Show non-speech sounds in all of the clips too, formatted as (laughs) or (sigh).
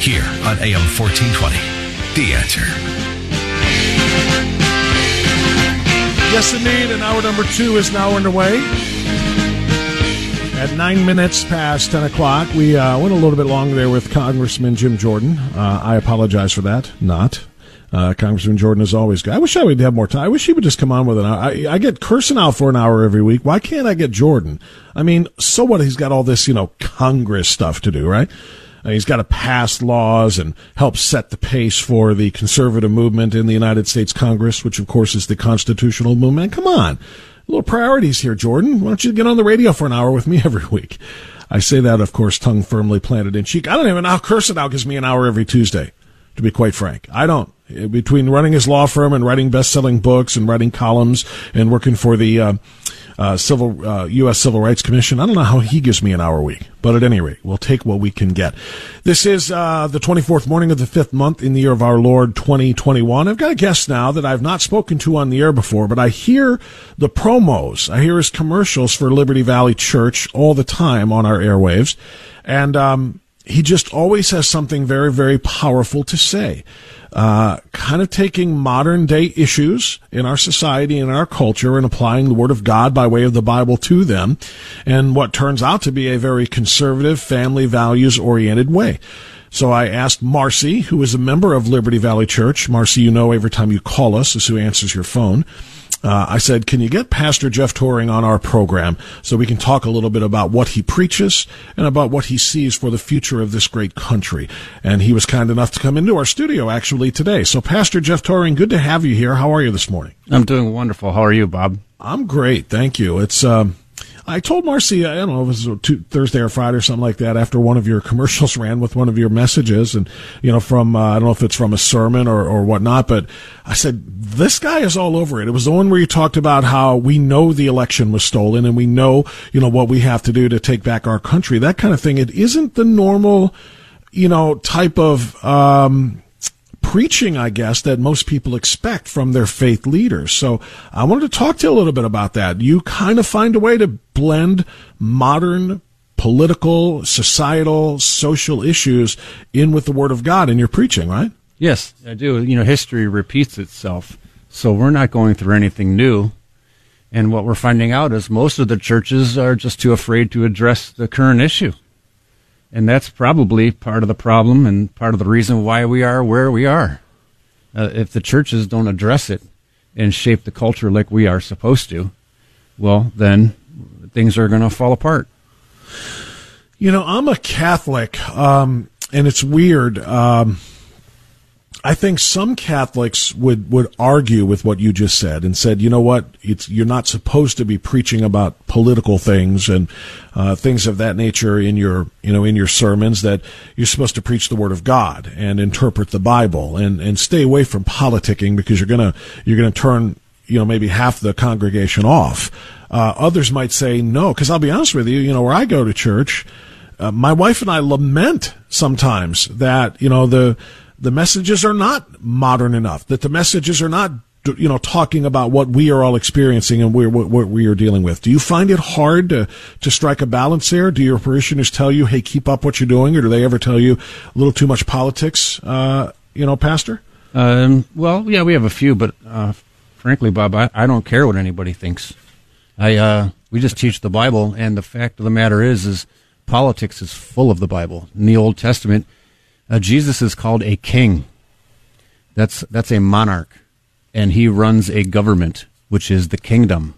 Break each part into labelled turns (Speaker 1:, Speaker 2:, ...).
Speaker 1: here on AM 1420. The answer.
Speaker 2: Yes, indeed. And hour number two is now underway. At nine minutes past 10 o'clock, we uh, went a little bit long there with Congressman Jim Jordan. Uh, I apologize for that. Not. Uh, Congressman Jordan is always good. I wish I would have more time. I wish he would just come on with an hour. I, I get Kirsanow for an hour every week. Why can't I get Jordan? I mean, so what? He's got all this, you know, Congress stuff to do, right? Uh, he's got to pass laws and help set the pace for the conservative movement in the United States Congress, which of course is the constitutional movement. Come on little priorities here, Jordan. Why don't you get on the radio for an hour with me (laughs) every week? I say that, of course, tongue firmly planted in cheek. I don't even know. Kirsanow gives me an hour every Tuesday, to be quite frank. I don't. Between running his law firm and writing best-selling books and writing columns and working for the uh, uh, civil uh, U.S. Civil Rights Commission. I don't know how he gives me an hour a week, but at any rate, we'll take what we can get. This is uh, the 24th morning of the fifth month in the year of our Lord 2021. I've got a guest now that I've not spoken to on the air before, but I hear the promos. I hear his commercials for Liberty Valley Church all the time on our airwaves, and um, he just always has something very, very powerful to say uh, kind of taking modern day issues in our society and our culture and applying the Word of God by way of the Bible to them, and what turns out to be a very conservative, family values oriented way. So I asked Marcy, who is a member of Liberty Valley Church. Marcy, you know every time you call us is who answers your phone uh, I said, can you get Pastor Jeff Tauring on our program so we can talk a little bit about what he preaches and about what he sees for the future of this great country? And he was kind enough to come into our studio actually today. So, Pastor Jeff Tauring, good to have you here. How are you this morning?
Speaker 3: I'm doing wonderful. How are you, Bob?
Speaker 2: I'm great. Thank you. It's, um, I told Marcy, I don't know, if it was Thursday or Friday or something like that, after one of your commercials (laughs) ran with one of your messages, and you know, from uh, I don't know if it's from a sermon or or whatnot, but I said this guy is all over it. It was the one where you talked about how we know the election was stolen, and we know you know what we have to do to take back our country, that kind of thing. It isn't the normal, you know, type of. Um, preaching, I guess, that most people expect from their faith leaders. So I wanted to talk to you a little bit about that. You kind of find a way to blend modern political, societal, social issues in with the Word of God in your preaching, right?
Speaker 3: Yes, I do. You know, history repeats itself. So we're not going through anything new. And what we're finding out is most of the churches are just too afraid to address the current issue. And that's probably part of the problem and part of the reason why we are where we are. Uh, if the churches don't address it and shape the culture like we are supposed to, well, then things are going to fall apart.
Speaker 2: You know, I'm a Catholic, um, and it's weird. Um, I think some Catholics would, would argue with what you just said and said, you know what, it's, you're not supposed to be preaching about political things and uh, things of that nature in your, you know, in your sermons. That you're supposed to preach the Word of God and interpret the Bible and, and stay away from politicking because you're gonna you're gonna turn you know maybe half the congregation off. Uh, others might say no, because I'll be honest with you, you know, where I go to church, uh, my wife and I lament sometimes that you know the the messages are not modern enough, that the messages are not you know talking about what we are all experiencing and what, what we are dealing with. Do you find it hard to to strike a balance there? Do your parishioners tell you, "Hey, keep up what you're doing," or do they ever tell you a little too much politics? Uh, you know, Pastor.
Speaker 3: Um, well, yeah, we have a few, but uh, frankly, Bob, I, I, don't care what anybody thinks. I uh, we just teach the Bible, and the fact of the matter is, is politics is full of the Bible. In the Old Testament, uh, Jesus is called a king. That's that's a monarch, and he runs a government, which is the kingdom.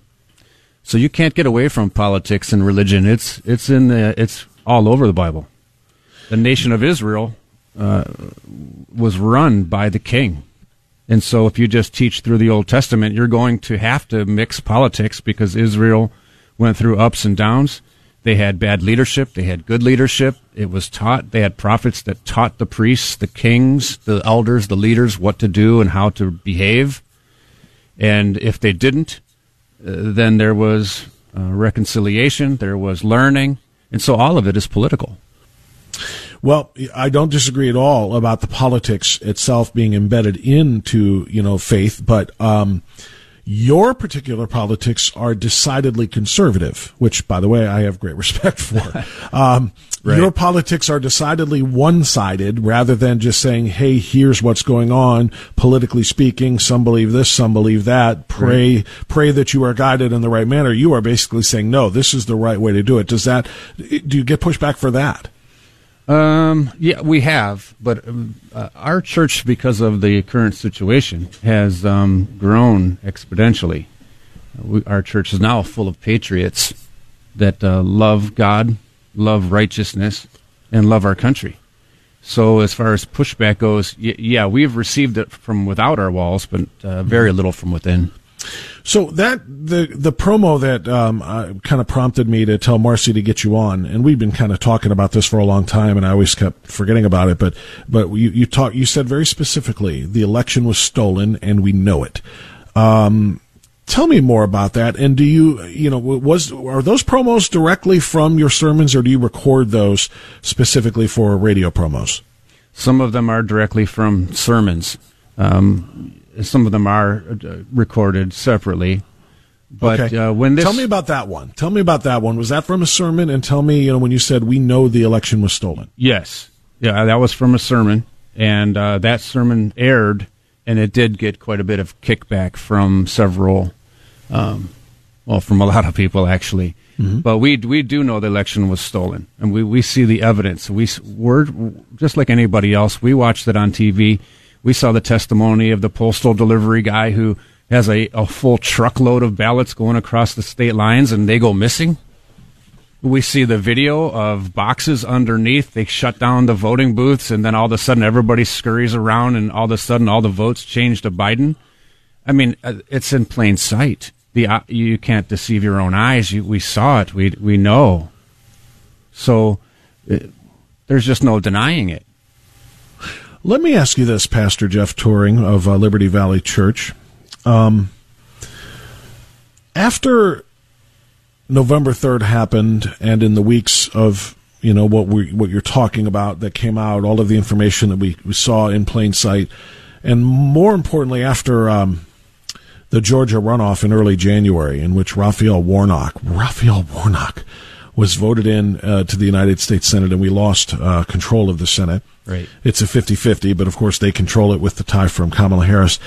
Speaker 3: So you can't get away from politics and religion. It's it's in the it's all over the Bible. The nation of Israel uh, was run by the king, and so if you just teach through the Old Testament, you're going to have to mix politics because Israel went through ups and downs. They had bad leadership. They had good leadership. It was taught. They had prophets that taught the priests, the kings, the elders, the leaders what to do and how to behave. And if they didn't, uh, then there was uh, reconciliation, there was learning. And so all of it is political.
Speaker 2: Well, I don't disagree at all about the politics itself being embedded into, you know, faith, but, um, Your particular politics are decidedly conservative, which, by the way, I have great respect (laughs) for. Um, right. Your politics are decidedly one sided rather than just saying, hey, here's what's going on, politically speaking. Some believe this, some believe that. Pray, right. pray that you are guided in the right manner. You are basically saying, no, this is the right way to do it. Does that, do you get pushback for that?
Speaker 3: Um, yeah, we have, but um, uh, our church, because of the current situation, has um, grown exponentially. We, our church is now full of patriots that uh, love God, love righteousness, and love our country. So, as far as pushback goes, yeah, we've received it from without our walls, but uh, very little from within.
Speaker 2: So that the the promo that um, uh, kind of prompted me to tell Marcy to get you on, and we've been kind of talking about this for a long time, and I always kept forgetting about it. But but you you talk you said very specifically the election was stolen, and we know it. Um, tell me more about that. And do you you know was are those promos directly from your sermons, or do you record those specifically for radio promos?
Speaker 3: Some of them are directly from sermons. Um, some of them are uh, recorded separately. But okay. uh, when this,
Speaker 2: tell me about that one. Tell me about that one. Was that from a sermon? And tell me, you know, when you said we know the election was stolen.
Speaker 3: Yes, yeah, that was from a sermon, and uh, that sermon aired, and it did get quite a bit of kickback from several, um, well, from a (laughs) lot of people actually. Mm-hmm. But we we do know the election was stolen, and we, we see the evidence. We we're just like anybody else. We watched it on TV we saw the testimony of the postal delivery guy who has a, a full truckload of ballots going across the state lines and they go missing. We see the video of boxes underneath. They shut down the voting booths, and then all of a sudden everybody scurries around, and all of a sudden all the votes change to Biden. I mean, uh, it's in plain sight. The uh, you can't deceive your own eyes. You, we saw it. We we know. So uh, there's just no denying it.
Speaker 2: Let me ask you this, Pastor Jeff Tauring of uh, Liberty Valley Church. Um, after November 3rd happened, and in the weeks of you know what we what you're talking about that came out, all of the information that we, we saw in plain sight, and more importantly, after um, the Georgia runoff in early January, in which Raphael Warnock, Raphael Warnock, was voted in uh, to the United States Senate, and we lost uh, control of the Senate.
Speaker 3: Right.
Speaker 2: It's a 50-50, but of course they control it with the tie from Kamala Harris.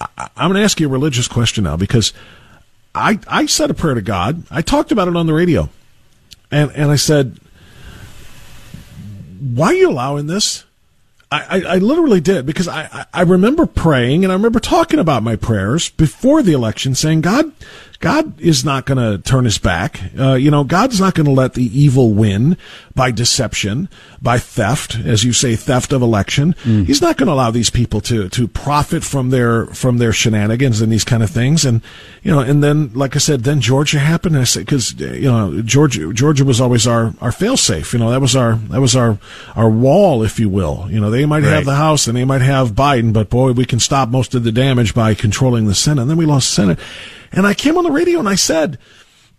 Speaker 2: I, I'm going to ask you a religious question now because I I said a prayer to God. I talked about it on the radio, and and I said, "Why are you allowing this?" I, I, I literally did because I, I remember praying and I remember talking about my prayers before the election, saying, "God, God is not going to turn his back. Uh, you know, God's not going to let the evil win by deception, by theft, as you say, theft of election. Mm. He's not going to allow these people to to profit from their from their shenanigans and these kind of things. And you know, and then, like I said, then Georgia happened. I said because you know Georgia Georgia was always our our failsafe. You know, that was our that was our our wall, if you will. You know, they might right. have the House and they might have Biden, but boy, we can stop most of the damage by controlling the Senate. And then we lost Senate. And I came on the radio and I said,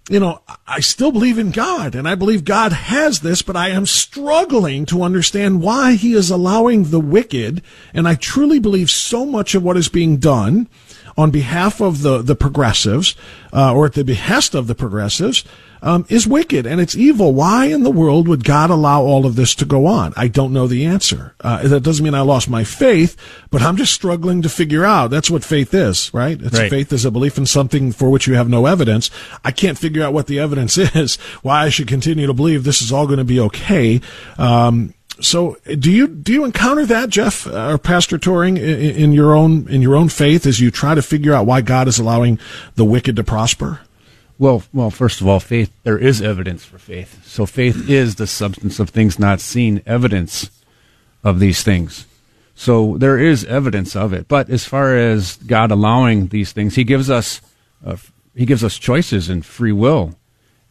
Speaker 2: you know, I still believe in God and I believe God has this, but I am struggling to understand why he is allowing the wicked. And I truly believe so much of what is being done on behalf of the, the progressives, uh, or at the behest of the progressives, um, is wicked and it's evil. Why in the world would God allow all of this to go on? I don't know the answer. Uh, that doesn't mean I lost my faith, but I'm just struggling to figure out. That's what faith is, right? It's right. faith is a belief in something for which you have no evidence. I can't figure out what the evidence (laughs) is. Why I should continue to believe this is all going to be okay. Um, so do you do you encounter that jeff uh, or pastor Tauring in, in, your own in your own faith as you try to figure out why god is allowing the wicked to prosper
Speaker 3: well, well, first of all, faith, there is evidence for faith. So faith is the substance of things not seen, evidence of these things. So there is evidence of it. But as far as God allowing these things, He gives us, uh, He gives us choices and free will.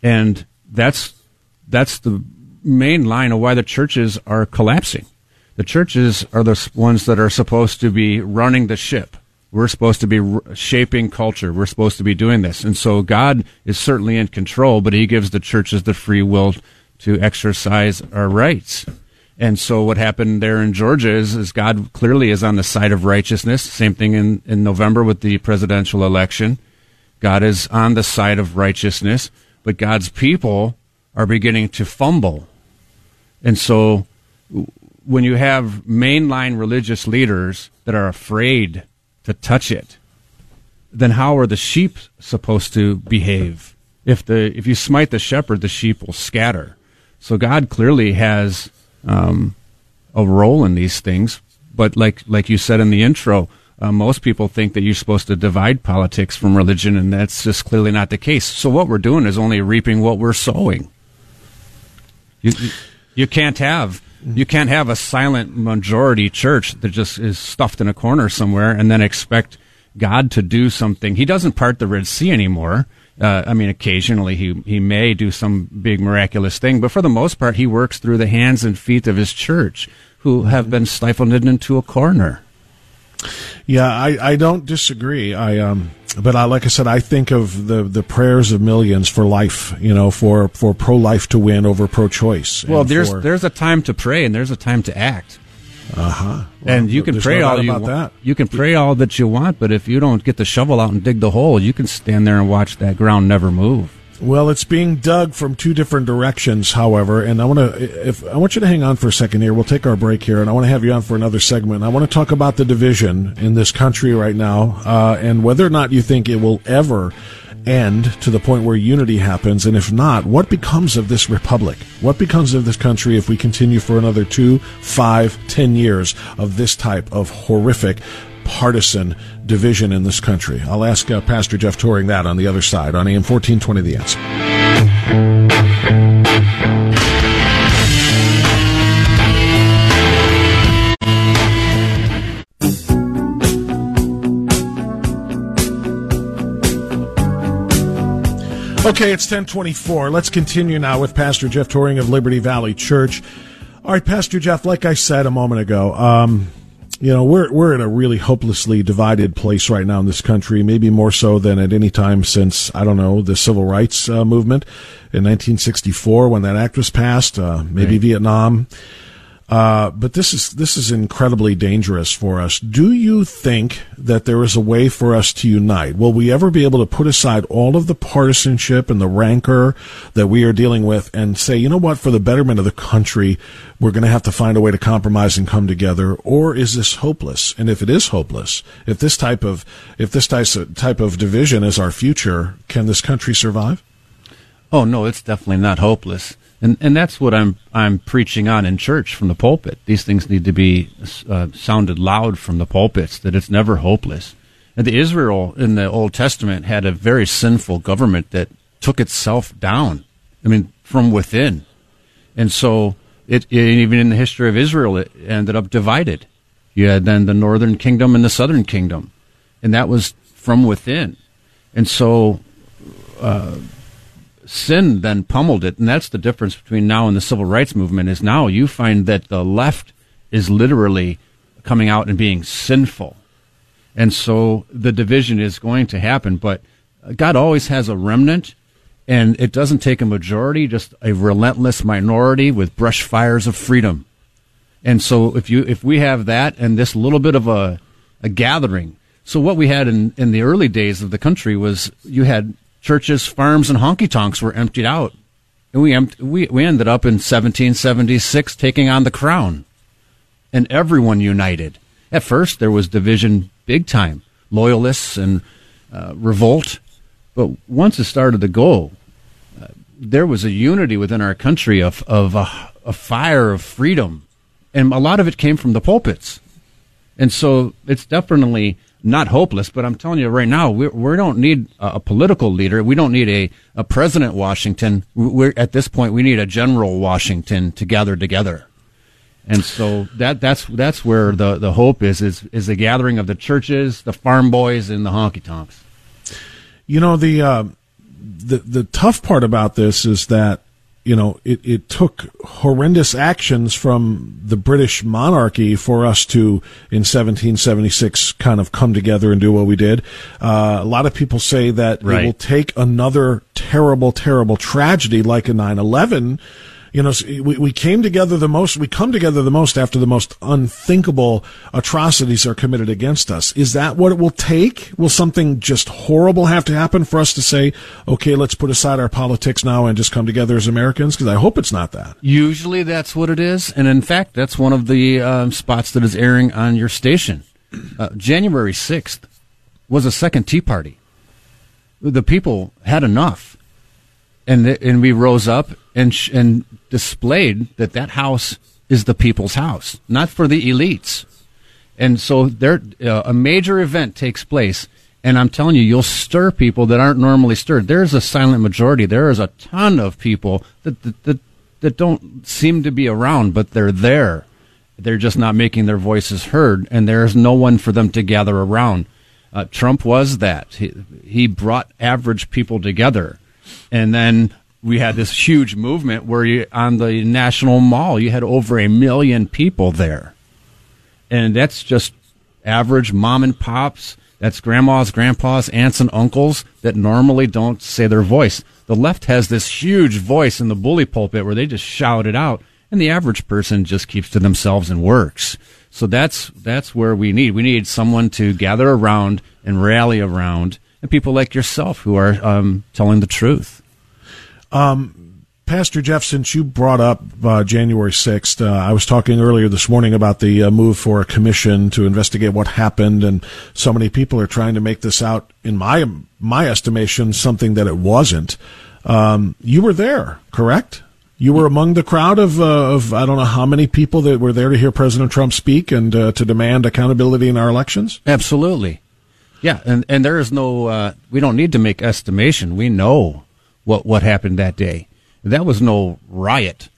Speaker 3: And that's, that's the main line of why the churches are collapsing. The churches are the ones that are supposed to be running the ship we're supposed to be shaping culture. We're supposed to be doing this. And so God is certainly in control, but he gives the churches the free will to exercise our rights. And so what happened there in Georgia is, is God clearly is on the side of righteousness. Same thing in, in November with the presidential election. God is on the side of righteousness, but God's people are beginning to fumble. And so when you have mainline religious leaders that are afraid to touch it, then how are the sheep supposed to behave? If the if you smite the shepherd, the sheep will scatter. So God clearly has um, a role in these things. But like like you said in the intro, uh, most people think that you're supposed to divide politics from religion, and that's just clearly not the case. So what we're doing is only reaping what we're sowing. You, you, you can't have you can't have a silent majority church that just is stuffed in a corner somewhere and then expect God to do something. He doesn't part the Red Sea anymore. Uh, I mean, occasionally he, he may do some big miraculous thing, but for the most part, he works through the hands and feet of his church who have been stifled into a corner.
Speaker 2: Yeah, I, I don't disagree. I um, but I, like I said, I think of the the prayers of millions for life. You know, for for pro life to win over pro choice.
Speaker 3: Well, there's for, there's a time to pray and there's a time to act.
Speaker 2: Uh huh. Well,
Speaker 3: and you can pray
Speaker 2: no
Speaker 3: all you
Speaker 2: want.
Speaker 3: That. You can pray all that you want, but if you don't get the shovel out and dig the hole, you can stand there and watch that ground never move.
Speaker 2: Well, it's being dug from two different directions, however, and I want to if I want you to hang on for a second here. We'll take our break here, and I want to have you on for another segment. I want to talk about the division in this country right now, uh, and whether or not you think it will ever end to the point where unity happens, and if not, what becomes of this republic? What becomes of this country if we continue for another two, five, ten years of this type of horrific partisan division in this country? I'll ask uh, Pastor Jeff Tauring that on the other side on AM 1420 The Answer. Okay, it's 1024. Let's continue now with Pastor Jeff Tauring of Liberty Valley Church. All right, Pastor Jeff, like I said a moment ago, um, you know, we're, we're in a really hopelessly divided place right now in this country, maybe more so than at any time since, I don't know, the civil rights uh, movement in 1964 when that act was passed, uh, maybe right. Vietnam. Uh, but this is this is incredibly dangerous for us. Do you think that there is a way for us to unite? Will we ever be able to put aside all of the partisanship and the rancor that we are dealing with and say, you know what, for the betterment of the country, we're going to have to find a way to compromise and come together? Or is this hopeless? And if it is hopeless, if this type of if this type of division is our future, can this country survive?
Speaker 3: Oh no, it's definitely not hopeless and and that's what I'm I'm preaching on in church from the pulpit. These things need to be uh, sounded loud from the pulpits that it's never hopeless. And the Israel in the Old Testament had a very sinful government that took itself down. I mean, from within, and so it, it even in the history of Israel, it ended up divided. You had then the northern kingdom and the southern kingdom, and that was from within. And so. Uh, sin then pummeled it, and that's the difference between now and the civil rights movement. Is now you find that the left is literally coming out and being sinful, and so the division is going to happen. But God always has a remnant, and it doesn't take a majority, just a relentless minority with brush fires of freedom. And so if you if we have that and this little bit of a a gathering. So what we had in, in the early days of the country was you had churches, farms, and honky tonks were emptied out. And we, we, we ended up in 1776 taking on the crown. And everyone united. At first, there was division big time, loyalists and uh, revolt. But once it started to go, uh, there was a unity within our country of, of a, a fire of freedom. And a lot of it came from the pulpits. And so it's definitely not hopeless, but I'm telling you right now, we, we don't need a, a, political leader. We don't need a, a president Washington. We're at this point, we need a general Washington to gather together. And so that that's that's where the, the hope is is is the gathering of the churches, the farm boys, and the honky tonks.
Speaker 2: You know the uh, the the tough part about this is that you know, it, it took horrendous actions from the British monarchy for us to, in 1776, kind of come together and do what we did. Uh, a lot of people say that right. it will take another terrible, terrible tragedy like a 9 11 You know, we, we came together the most, we come together the most after the most unthinkable atrocities are committed against us. Is that what it will take? Will something just horrible have to happen for us to say, okay, let's put aside our politics now and just come together as Americans? Because I hope it's not that.
Speaker 3: Usually that's what it is. And in fact, that's one of the um, spots that is airing on your station. Uh, January 6th was a second Tea Party. The people had enough and and we rose up and sh- and displayed that that house is the people's house, not for the elites. And so there, uh, a major event takes place, and I'm telling you, you'll stir people that aren't normally stirred. There's a silent majority. There is a ton of people that that that, that don't seem to be around, but they're there. They're just not making their voices heard, and there's no one for them to gather around. Uh, Trump was that. He, he brought average people together and then we had this huge movement where you, on the National Mall, you had over a million people there. And that's just average mom and pops. That's grandmas, grandpas, aunts, and uncles that normally don't say their voice. The left has this huge voice in the bully pulpit where they just shout it out, and the average person just keeps to themselves and works. So that's that's where we need. We need someone to gather around and rally around and people like yourself who are um, telling the truth.
Speaker 2: Um, Pastor Jeff, since you brought up uh, January 6th, uh, I was talking earlier this morning about the uh, move for a commission to investigate what happened, and so many people are trying to make this out, in my my estimation, something that it wasn't. Um, you were there, correct? You were among the crowd of, uh, of I don't know how many people that were there to hear President Trump speak and uh, to demand accountability in our elections.
Speaker 3: Absolutely. Yeah, and and there is no. Uh, we don't need to make estimation. We know what what happened that day. That was no riot.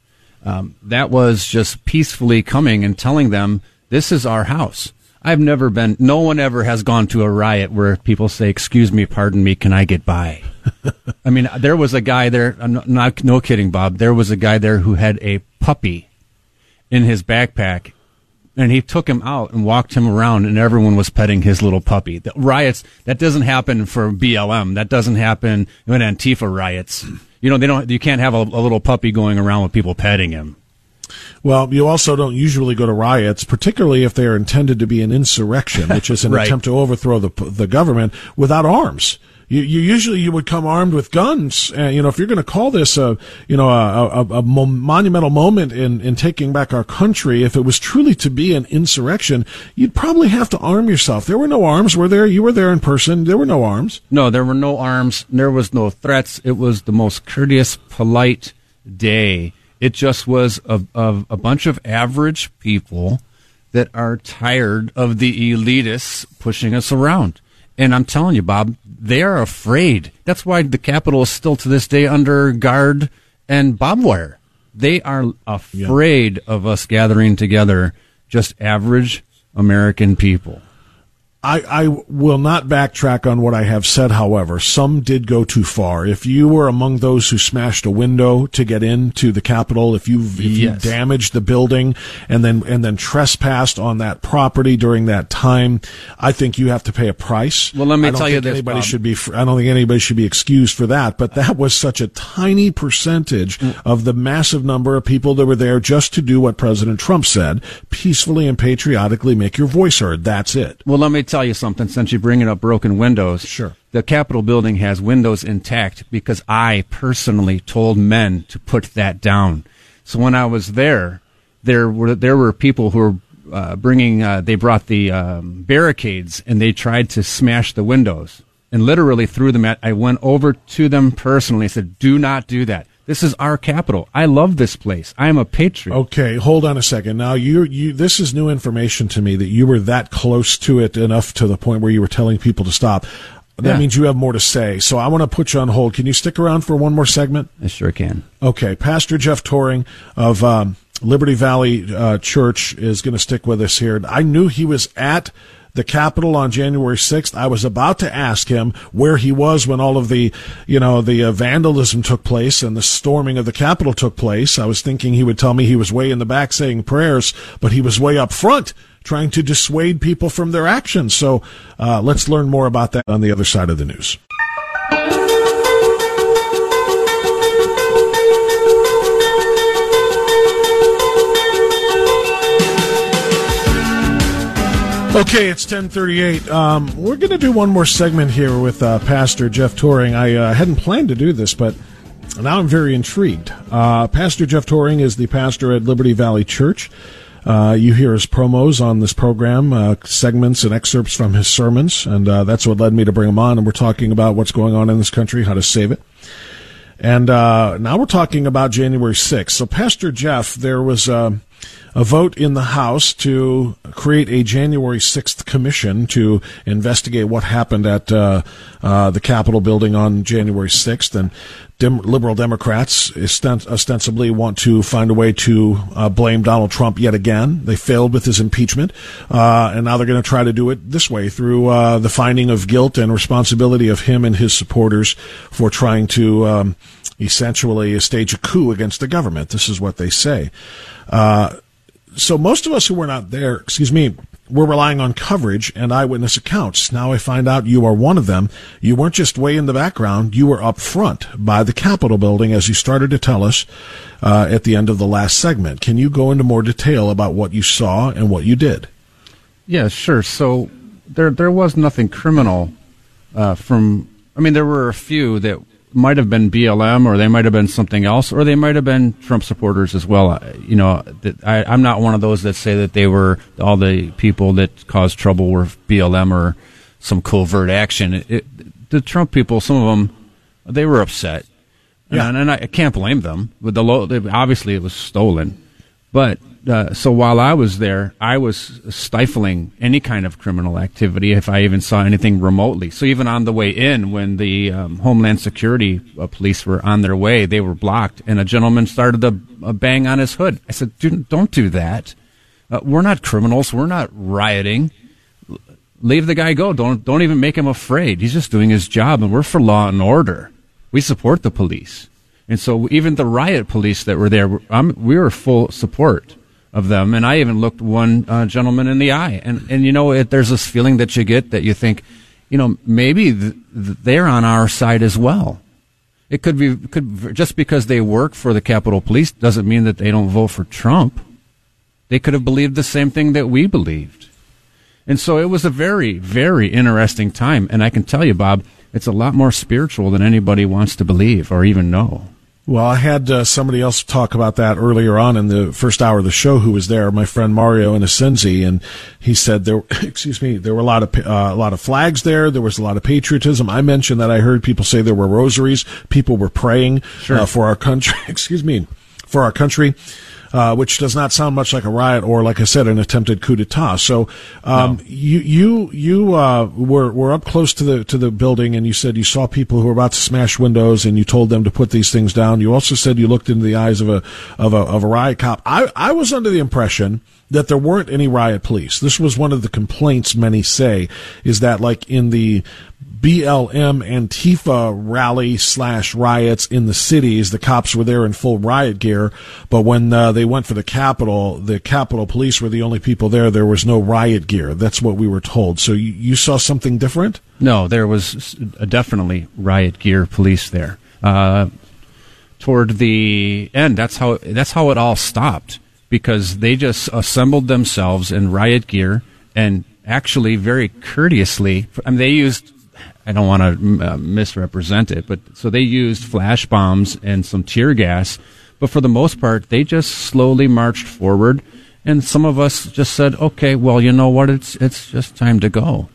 Speaker 3: Um, that was just peacefully coming and telling them this is our house. I've never been. No one ever has gone to a riot where people say, "Excuse me, pardon me, can I get by?" (laughs) I mean, there was a guy there. Not no kidding, Bob. There was a guy there who had a puppy in his backpack and he took him out and walked him around and everyone was petting his little puppy. The riots, that doesn't happen for BLM. That doesn't happen when Antifa riots. You know, they don't, you can't have a, a little puppy going around with people petting him.
Speaker 2: Well, you also don't usually go to riots, particularly if they are intended to be an insurrection, which is an (laughs) right. attempt to overthrow the the government without arms. You, you usually you would come armed with guns. You know, if you're going to call this a you know a, a, a monumental moment in in taking back our country, if it was truly to be an insurrection, you'd probably have to arm yourself. There were no arms, were there? You were there in person. There were no arms.
Speaker 3: No, there were no arms. There was no threats. It was the most courteous, polite day. It just was a, a, a bunch of average people that are tired of the elitists pushing us around. And I'm telling you, Bob, they are afraid. That's why the Capitol is still to this day under guard and barbed wire. They are afraid yeah. of us gathering together, just average American people.
Speaker 2: I, I will not backtrack on what I have said, however. Some did go too far. If you were among those who smashed a window to get into the Capitol, if you if yes. you damaged the building and then and then trespassed on that property during that time, I think you have to pay a price.
Speaker 3: Well, let me tell you this.
Speaker 2: Anybody
Speaker 3: Bob.
Speaker 2: should be. I don't think anybody should be excused for that. But that was such a tiny percentage mm. of the massive number of people that were there just to do what President Trump said: peacefully and patriotically make your voice heard. That's it.
Speaker 3: Well, let me tell you something since you're bringing up broken windows.
Speaker 2: Sure.
Speaker 3: The Capitol building has windows intact because I personally told men to put that down. So when I was there, there were there were people who were uh, bringing. Uh, they brought the um, barricades and they tried to smash the windows and literally threw them at. I went over to them personally. And said, "Do not do that." This is our capital. I love this place. I am a patriot.
Speaker 2: Okay, hold on a second. Now you you this is new information to me that you were that close to it enough to the point where you were telling people to stop. That yeah. means you have more to say. So I want to put you on hold. Can you stick around for one more segment?
Speaker 3: I sure can.
Speaker 2: Okay, Pastor Jeff Tauring of um, Liberty Valley uh, Church is going to stick with us here. I knew he was at the Capitol on January 6th. I was about to ask him where he was when all of the, you know, the uh, vandalism took place and the storming of the Capitol took place. I was thinking he would tell me he was way in the back saying prayers, but he was way up front trying to dissuade people from their actions. So uh, let's learn more about that on the other side of the news. Okay, it's 1038. Um, we're going to do one more segment here with uh, Pastor Jeff Tauring. I uh, hadn't planned to do this, but now I'm very intrigued. Uh, pastor Jeff Tauring is the pastor at Liberty Valley Church. Uh, you hear his promos on this program, uh, segments and excerpts from his sermons, and uh, that's what led me to bring him on. And we're talking about what's going on in this country, how to save it. And now we're talking about January 6th. So, Pastor Jeff, there was a vote in the House to create a January 6th commission to investigate what happened at uh, uh, the Capitol building on January 6th. And Dem- liberal Democrats ostensibly want to find a way to uh, blame Donald Trump yet again. They failed with his impeachment, uh, and now they're going to try to do it this way through uh, the finding of guilt and responsibility of him and his supporters for trying to um, essentially stage a coup against the government. This is what they say. Uh, so most of us who were not there, excuse me, we're relying on coverage and eyewitness accounts. Now I find out you are one of them. You weren't just way in the background; you were up front by the Capitol building, as you started to tell us uh, at the end of the last segment. Can you go into more detail about what you saw and what you did?
Speaker 3: Yeah, sure. So there, there was nothing criminal uh, from. I mean, there were a few that might have been BLM or they might have been something else or they might have been Trump supporters as well. You know, I, I'm not one of those that say that they were all the people that caused trouble were BLM or some covert action. It, it, the Trump people, some of them, they were upset, yeah. and, and I can't blame them. But the obviously it was stolen, but uh, so while I was there, I was stifling any kind of criminal activity if I even saw anything remotely. So even on the way in, when the um, Homeland Security uh, police were on their way, they were blocked, and a gentleman started a, uh, bang on his hood. I said, "Don't do that. Uh, we're not criminals. We're not rioting. Leave the guy go. Don't don't even make him afraid. He's just doing his job, and we're for law and order. We support the police." And so even the riot police that were there, I'm, we were full support of them. And I even looked one uh, gentleman in the eye. And, and you know, it, there's this feeling that you get that you think, you know, maybe th- they're on our side as well. It could be, could, just because they work for the Capitol Police doesn't mean that they don't vote for Trump. They could have believed the same thing that we believed. And so it was a very, very interesting time. And I can tell you, Bob, it's a lot more spiritual than anybody wants to believe or even know.
Speaker 2: Well, I had uh, somebody else talk about that earlier on in the first hour of the show who was there, my friend Mario Innocenzi, and he said there, (coughs) excuse me, there were a lot of, uh, a lot of flags there. There was a lot of patriotism. I mentioned that I heard people say there were rosaries. People were praying sure. uh, for our country, (laughs) excuse me, for our country uh, which does not sound much like a riot or, like I said, an attempted coup d'état. So um, no. you you you uh, were were up close to the to the building, and you said you saw people who were about to smash windows, and you told them to put these things down. You also said you looked into the eyes of a of a of a riot cop. I I was under the impression that there weren't any riot police. This was one of the complaints many say is that like in the BLM Antifa rally slash riots in the cities. The cops were there in full riot gear, but when uh, they went for the Capitol, the Capitol Police were the only people there. There was no riot gear. That's what we were told. So you, you saw something different?
Speaker 3: No, there was definitely riot gear police there. Uh, toward the end, that's how that's how it all stopped because they just assembled themselves in riot gear and actually very courteously. I mean, they used I don't want to uh, misrepresent it, but so they used flash bombs and some tear gas, but for the most part, they just slowly marched forward. And some of us just said, "Okay, well, you know what? It's it's just time to go."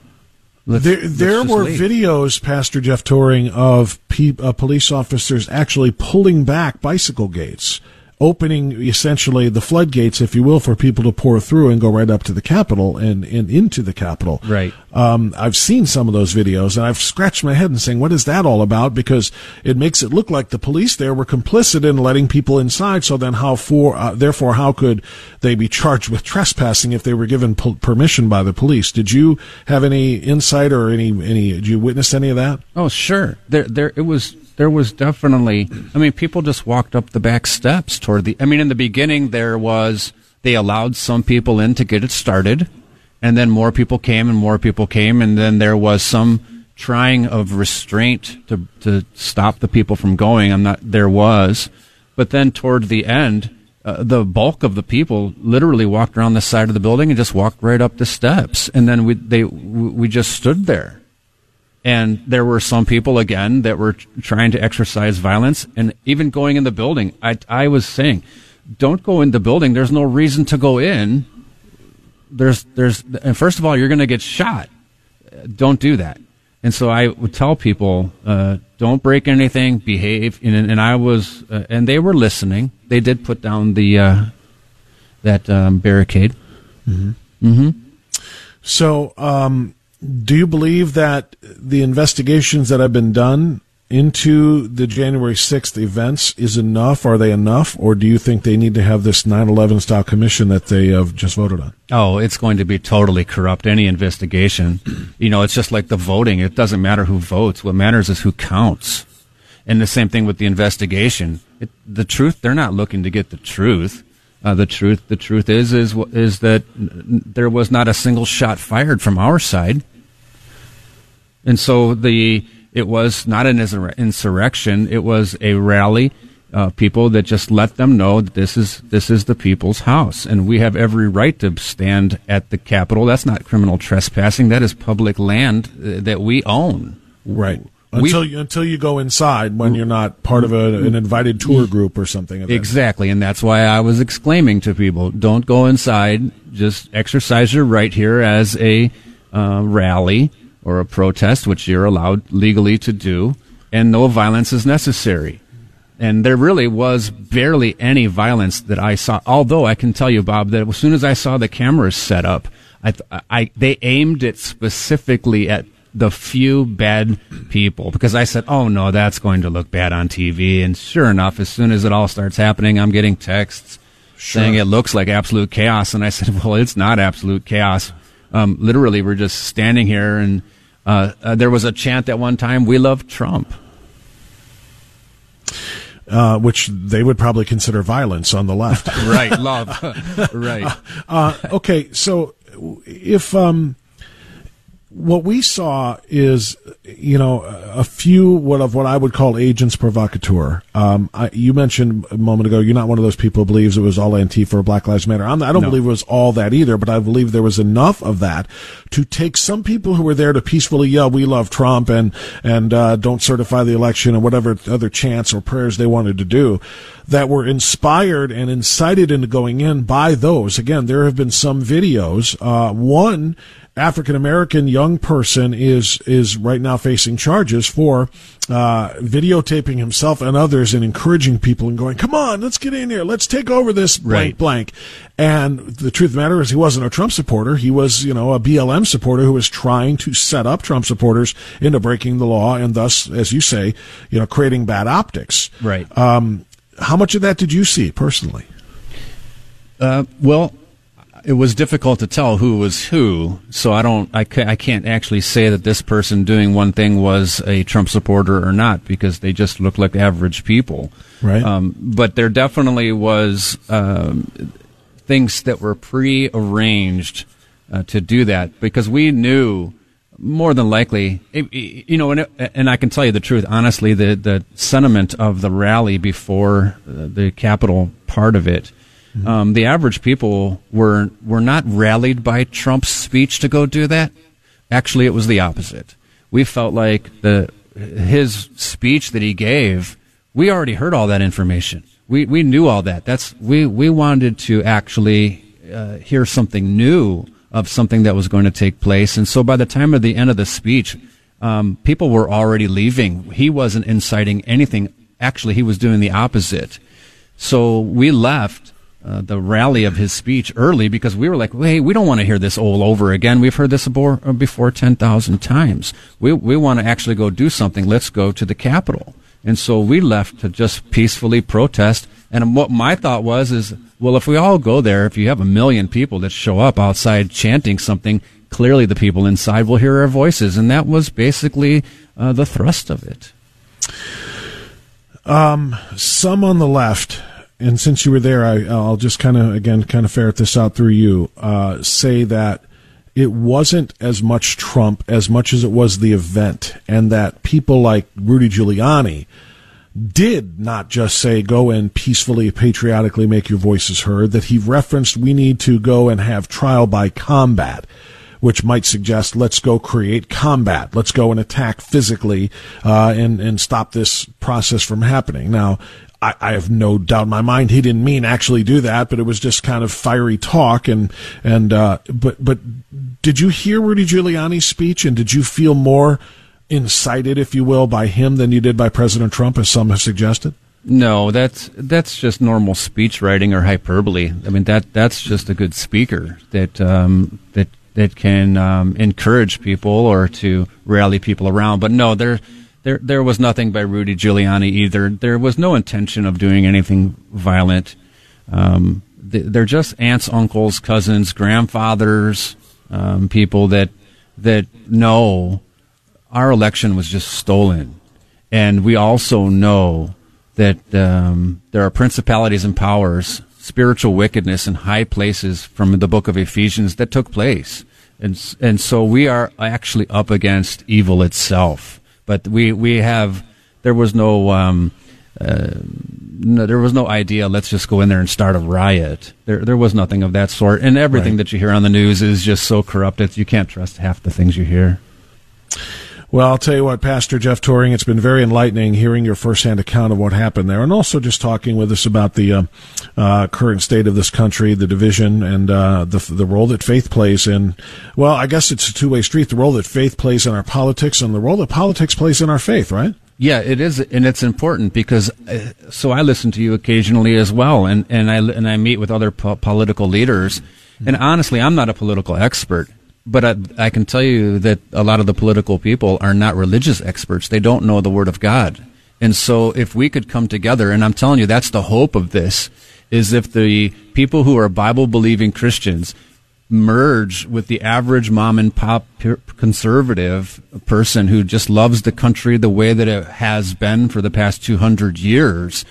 Speaker 2: Let's, there, there were leave. videos, Pastor Jeff Tauring, of pe- uh, police officers actually pulling back bicycle gates opening essentially the floodgates, if you will, for people to pour through and go right up to the Capitol and, and into the Capitol.
Speaker 3: Right.
Speaker 2: Um, I've seen some of those videos and I've scratched my head and saying, what is that all about? Because it makes it look like the police there were complicit in letting people inside. So then how for, uh, therefore, how could they be charged with trespassing if they were given p- permission by the police? Did you have any insight or any, any, did you witness any of that?
Speaker 3: Oh, sure. There, there, it was there was definitely i mean people just walked up the back steps toward the i mean in the beginning there was they allowed some people in to get it started and then more people came and more people came and then there was some trying of restraint to to stop the people from going. I'm not there was. But then toward the end uh, the bulk of the people literally walked around the side of the building and just walked right up the steps, and then we they we just stood there. And there were some people again that were trying to exercise violence, and even going in the building. I I was saying, don't go in the building. There's no reason to go in. There's there's and first of all, you're going to get shot. Don't do that. And so I would tell people, uh, don't break anything, behave. And, and I was, uh, and they were listening. They did put down the uh, that um, barricade.
Speaker 2: Mm-hmm.
Speaker 3: Mm-hmm.
Speaker 2: So, um, do you believe that the investigations that have been done into the January 6th events is enough? Are they enough? Or do you think they need to have this 9 11 style commission that they have just voted on?
Speaker 3: Oh, it's going to be totally corrupt. Any investigation. (clears throat) you know, it's just like the voting. It doesn't matter who votes. What matters is who counts. And the same thing with the investigation. It, the truth, they're not looking to get the truth. Uh, the truth, the truth is, is, is that there was not a single shot fired from our side. And so the, it was not an insurrection. It was a rally of people that just let them know that this is this is the people's house, and we have every right to stand at the Capitol. That's not criminal trespassing. That is public land uh, that we own.
Speaker 2: Right. Until you, until you go inside when you're not part of a, an invited tour group or something.
Speaker 3: Exactly, and that's why I was exclaiming to people: "Don't go inside. Just exercise your right here as a uh, rally." or a protest, which you're allowed legally to do, and no violence is necessary. And there really was barely any violence that I saw. Although I can tell you, Bob, that as soon as I saw the cameras set up, I, I they aimed it specifically at the few bad people. Because I said, "Oh no, that's going to look bad on TV." And sure enough, as soon as it all starts happening, I'm getting texts sure. saying it looks like absolute chaos. And I said, (laughs) "Well, it's not absolute chaos. Um, literally we're just standing here. And uh, uh, there was a chant at one time we love trump.
Speaker 2: Uh, which they would probably consider violence on the left. (laughs)
Speaker 3: Right love. (laughs) Right.
Speaker 2: Uh, okay so if um, what we saw is, you know, a few what of what I would call agents provocateur. Um, I, you mentioned a moment ago you're not one of those people who believes it was all Antifa or Black Lives Matter. I'm, I do not no. believe it was all that either, but I believe there was enough of that to take some people who were there to peacefully yell, "We love Trump" and and uh, don't certify the election and whatever other chants or prayers they wanted to do, that were inspired and incited into going in by those. Again, there have been some videos. Uh, one African American young person is is right now facing charges for uh, videotaping himself and others and encouraging people and going, "Come on, let's get in here, let's take over this blank right. blank." And the truth of the matter is, he wasn't a Trump supporter. He was, you know, a BLM supporter who was trying to set up Trump supporters into breaking the law and thus, as you say, you know, creating bad optics.
Speaker 3: Right.
Speaker 2: Um, how much of that did you see personally?
Speaker 3: Uh, well, it was difficult to tell who was who. So I don't, I, ca- I can't actually say that this person doing one thing was a Trump supporter or not because they just look like average people.
Speaker 2: Right.
Speaker 3: Um, but there definitely was um, things that were pre-arranged uh, to do that because we knew more than likely, you know, and, and I can tell you the truth, honestly, the, the sentiment of the rally before uh, the Capitol part of it Mm-hmm. Um, the average people were were not rallied by Trump's speech to go do that. Actually, it was the opposite. We felt like the his speech that he gave, we already heard all that information. We we knew all that. That's we we wanted to actually uh, hear something new of something that was going to take place. And so by the time of the end of the speech, um, people were already leaving. He wasn't inciting anything. Actually, he was doing the opposite. So we left uh, the rally of his speech early because we were like, hey, we don't want to hear this all over again. We've heard this before, uh, before 10,000 times. We, we want to actually go do something. Let's go to the Capitol. And so we left to just peacefully protest. And what my thought was is, well, if we all go there, if you have a million people that show up outside chanting something, clearly the people inside will hear our voices. And that was basically uh, the thrust of it.
Speaker 2: Um, some on the left and since you were there, I, will just kind of again kind of ferret this out through you. Uh, say that it wasn't as much Trump as much as it was the event, and that people like Rudy Giuliani did not just say go and peacefully, patriotically make your voices heard, that he referenced we need to go and have trial by combat, which might suggest let's go create combat. Let's go and attack physically uh, and, and stop this process from happening. Now, I, I, have no doubt in my mind he didn't mean actually do that, but it was just kind of fiery talk. And and uh, but but did you hear Rudy Giuliani's speech, and did you feel more incited, if you will, by him than you did by President Trump, as some have suggested?
Speaker 3: No, that's that's just normal speech writing or hyperbole. I mean that that's just a good speaker that um, that that can um, encourage people or to rally people around. But no, there there there was nothing by Rudy Giuliani either. There was no intention of doing anything violent. Um, they're just aunts, uncles, cousins, grandfathers, um, people that that know our election was just stolen. And we also know that um, there are principalities and powers, spiritual wickedness in high places from the book of Ephesians that took place. And, and so we are actually up against evil itself. But we, we have, there was no, um, uh, no, there was no idea. Let's just go in there and start a riot. There, there was nothing of that sort. And everything right. that you hear on the news is just so corrupted. You can't trust half the things you hear.
Speaker 2: Well, I'll tell you what, Pastor Jeff Tauring, it's been very enlightening hearing your firsthand account of what happened there, and also just talking with us about the uh, uh, current state of this country, the division, and uh, the the role that faith plays in. Well, I guess it's a two way street: the role that faith plays in our politics, and the role that politics plays in our faith. Right?
Speaker 3: Yeah, it is, and it's important because. Uh, so I listen to you occasionally as well, and and I and I meet with other po- political leaders. And honestly, I'm not a political expert but I, I, can tell you that a lot of the political people are not religious experts. They don't know the Word of God. And so if we could come together, and I'm telling you, that's the hope of this, is if the people who are Bible believing Christians merge with the average mom and pop conservative person who just loves the country the way that it has been for the past 200 years,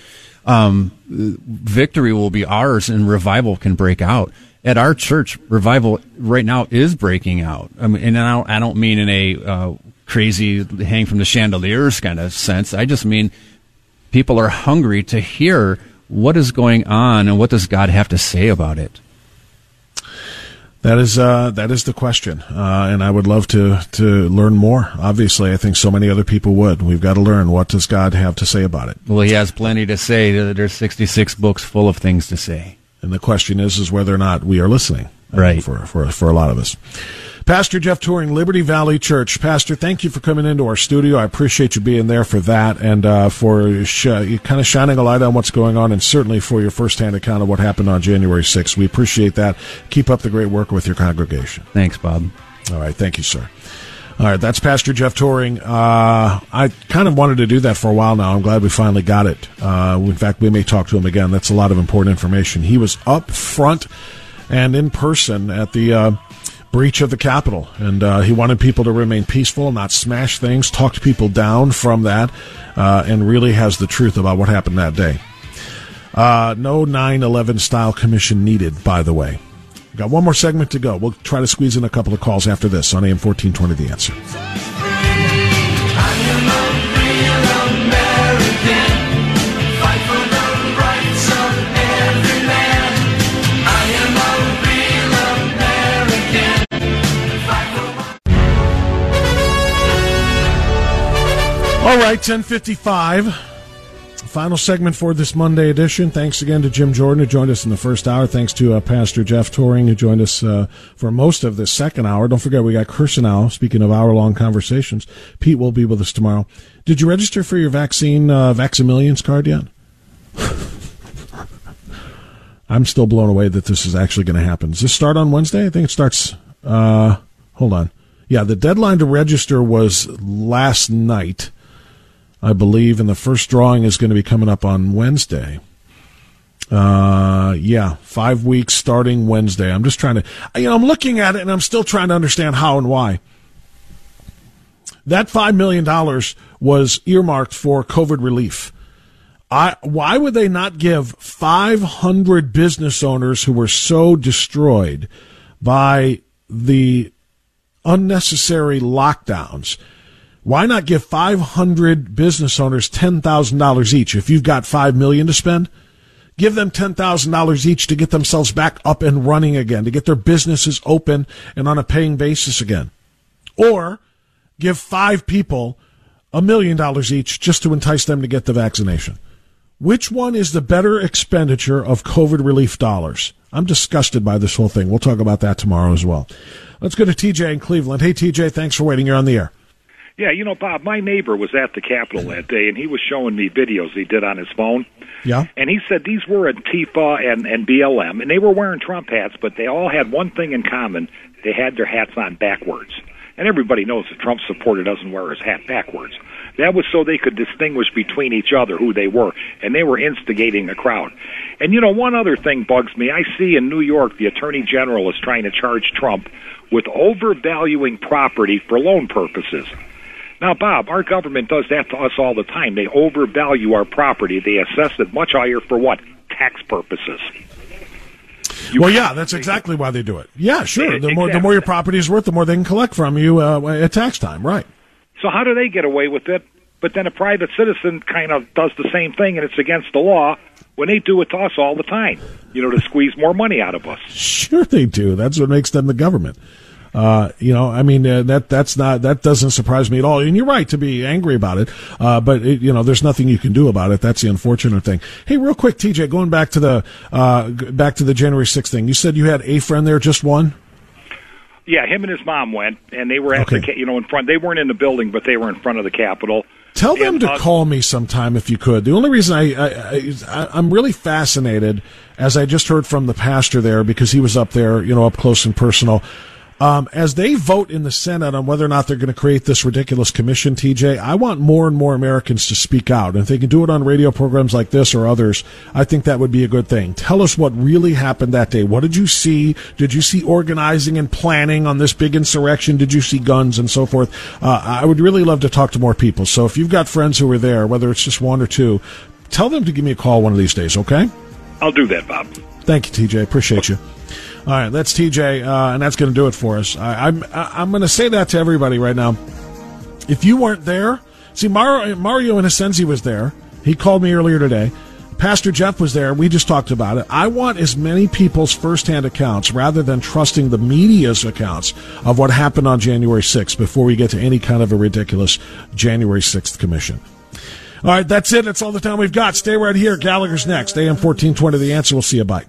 Speaker 3: um, victory will be ours and revival can break out at our church, revival right now is breaking out. I mean, and I don't, I don't mean in a uh, crazy hang from the chandeliers kind of sense. I just mean people are hungry to hear what is going on and what does God have to say about it.
Speaker 2: That is uh, that is the question, uh, and I would love to to learn more. Obviously, I think so many other people would. We've got to learn what does God have to say about it.
Speaker 3: Well, He has plenty to say. There's 66 books full of things to say.
Speaker 2: And the question is, is whether or not we are listening.
Speaker 3: Right.
Speaker 2: For, for, for a lot of us. Pastor Jeff Tauring, Liberty Valley Church. Pastor, thank you for coming into our studio. I appreciate you being there for that and uh, for sh- kind of shining a light on what's going on and certainly for your firsthand account of what happened on January 6th. We appreciate that. Keep up the great work with your congregation.
Speaker 3: Thanks, Bob.
Speaker 2: All right. Thank you, sir. All right, that's Pastor Jeff Tauring. Uh, I kind of wanted to do that for a while now. I'm glad we finally got it. Uh, in fact, we may talk to him again. That's a lot of important information. He was up front and in person at the uh, breach of the Capitol, and uh, he wanted people to remain peaceful, not smash things, talk people down from that, uh, and really has the truth about what happened that day. Uh, no 9 11 style commission needed, by the way. Got one more segment to go. We'll try to squeeze in a couple of calls after this on AM 1420 The Answer. All right, 1055. Final segment for this Monday edition. Thanks again to Jim Jordan, who joined us in the first hour. Thanks to uh, Pastor Jeff Tauring, who joined us uh, for most of this second hour. Don't forget, we got Kirsanow speaking of hour long conversations. Pete will be with us tomorrow. Did you register for your vaccine, uh, Vax-a-Millions card yet? (laughs) I'm still blown away that this is actually going to happen. Does this start on Wednesday? I think it starts. Uh, hold on. Yeah, the deadline to register was last night. I believe, and the first drawing is going to be coming up on Wednesday. Uh, yeah, five weeks starting Wednesday. I'm just trying to, you know, I'm looking at it and I'm still trying to understand how and why. That $5 million was earmarked for COVID relief. I, why would they not give 500 business owners who were so destroyed by the unnecessary lockdowns Why not give 500 business owners $10,000 each? If you've got 5 million to spend, give them $10,000 each to get themselves back up and running again, to get their businesses open and on a paying basis again. Or give five people a million dollars each just to entice them to get the vaccination. Which one is the better expenditure of COVID relief dollars? I'm disgusted by this whole thing. We'll talk about that tomorrow as well. Let's go to TJ in Cleveland. Hey, TJ, thanks for waiting. You're on the air.
Speaker 4: Yeah, you know, Bob, my neighbor was at the Capitol that day, and he was showing me videos he did on his phone.
Speaker 2: Yeah.
Speaker 4: And he said these were Antifa and, and BLM, and they were wearing Trump hats, but they all had one thing in common. They had their hats on backwards. And everybody knows a Trump supporter doesn't wear his hat backwards. That was so they could distinguish between each other who they were, and they were instigating the crowd. And you know, one other thing bugs me. I see in New York the Attorney General is trying to charge Trump with overvaluing property for loan purposes. Now, Bob, our government does that to us all the time. They overvalue our property. They assess it much higher for what? Tax purposes.
Speaker 2: You well, yeah, that's exactly why they do it. Yeah, sure. The more
Speaker 4: exactly.
Speaker 2: the more your property is worth, the more they can collect from you uh, at tax time, right?
Speaker 4: So how do they get away with it? But then a private citizen kind of does the same thing, and it's against the law when they do it to us all the time. You know, to squeeze more money out of us. (laughs)
Speaker 2: Sure, they do. That's what makes them the government. Uh, you know, I mean, uh, that that's not that doesn't surprise me at all. And you're right to be angry about it, uh, but it, you know, there's nothing you can do about it. That's the unfortunate thing. Hey, real quick, TJ, going back to the uh, back to the January 6th thing. You said you had a friend there, just one.
Speaker 4: Yeah, him and his mom went, and they were at
Speaker 2: Okay.
Speaker 4: the, you know, in front. They weren't in the building, but they were in front of the Capitol.
Speaker 2: Tell them
Speaker 4: And
Speaker 2: to call me sometime if you could. The only reason I, I, I I'm really fascinated, as I just heard from the pastor there, because he was up there, you know, up close and personal. Um, as they vote in the Senate on whether or not they're going to create this ridiculous commission, TJ, I want more and more Americans to speak out. And if they can do it on radio programs like this or others, I think that would be a good thing. Tell us what really happened that day. What did you see? Did you see organizing and planning on this big insurrection? Did you see guns and so forth? Uh, I would really love to talk to more people. So if you've got friends who were there, whether it's just one or two, tell them to give me a call one of these days, okay?
Speaker 4: I'll do that, Bob.
Speaker 2: Thank you, TJ. Appreciate you. All right, that's TJ, uh, and that's going to do it for us. I, I'm I'm going to say that to everybody right now. If you weren't there, see Mario, Mario Innocenzi was there. He called me earlier today. Pastor Jeff was there. We just talked about it. I want as many people's firsthand accounts rather than trusting the media's accounts of what happened on January 6th before we get to any kind of a ridiculous January 6th commission. All right, that's it. That's all the time we've got. Stay right here. Gallagher's next. AM 1420, The Answer. We'll see you. Bye.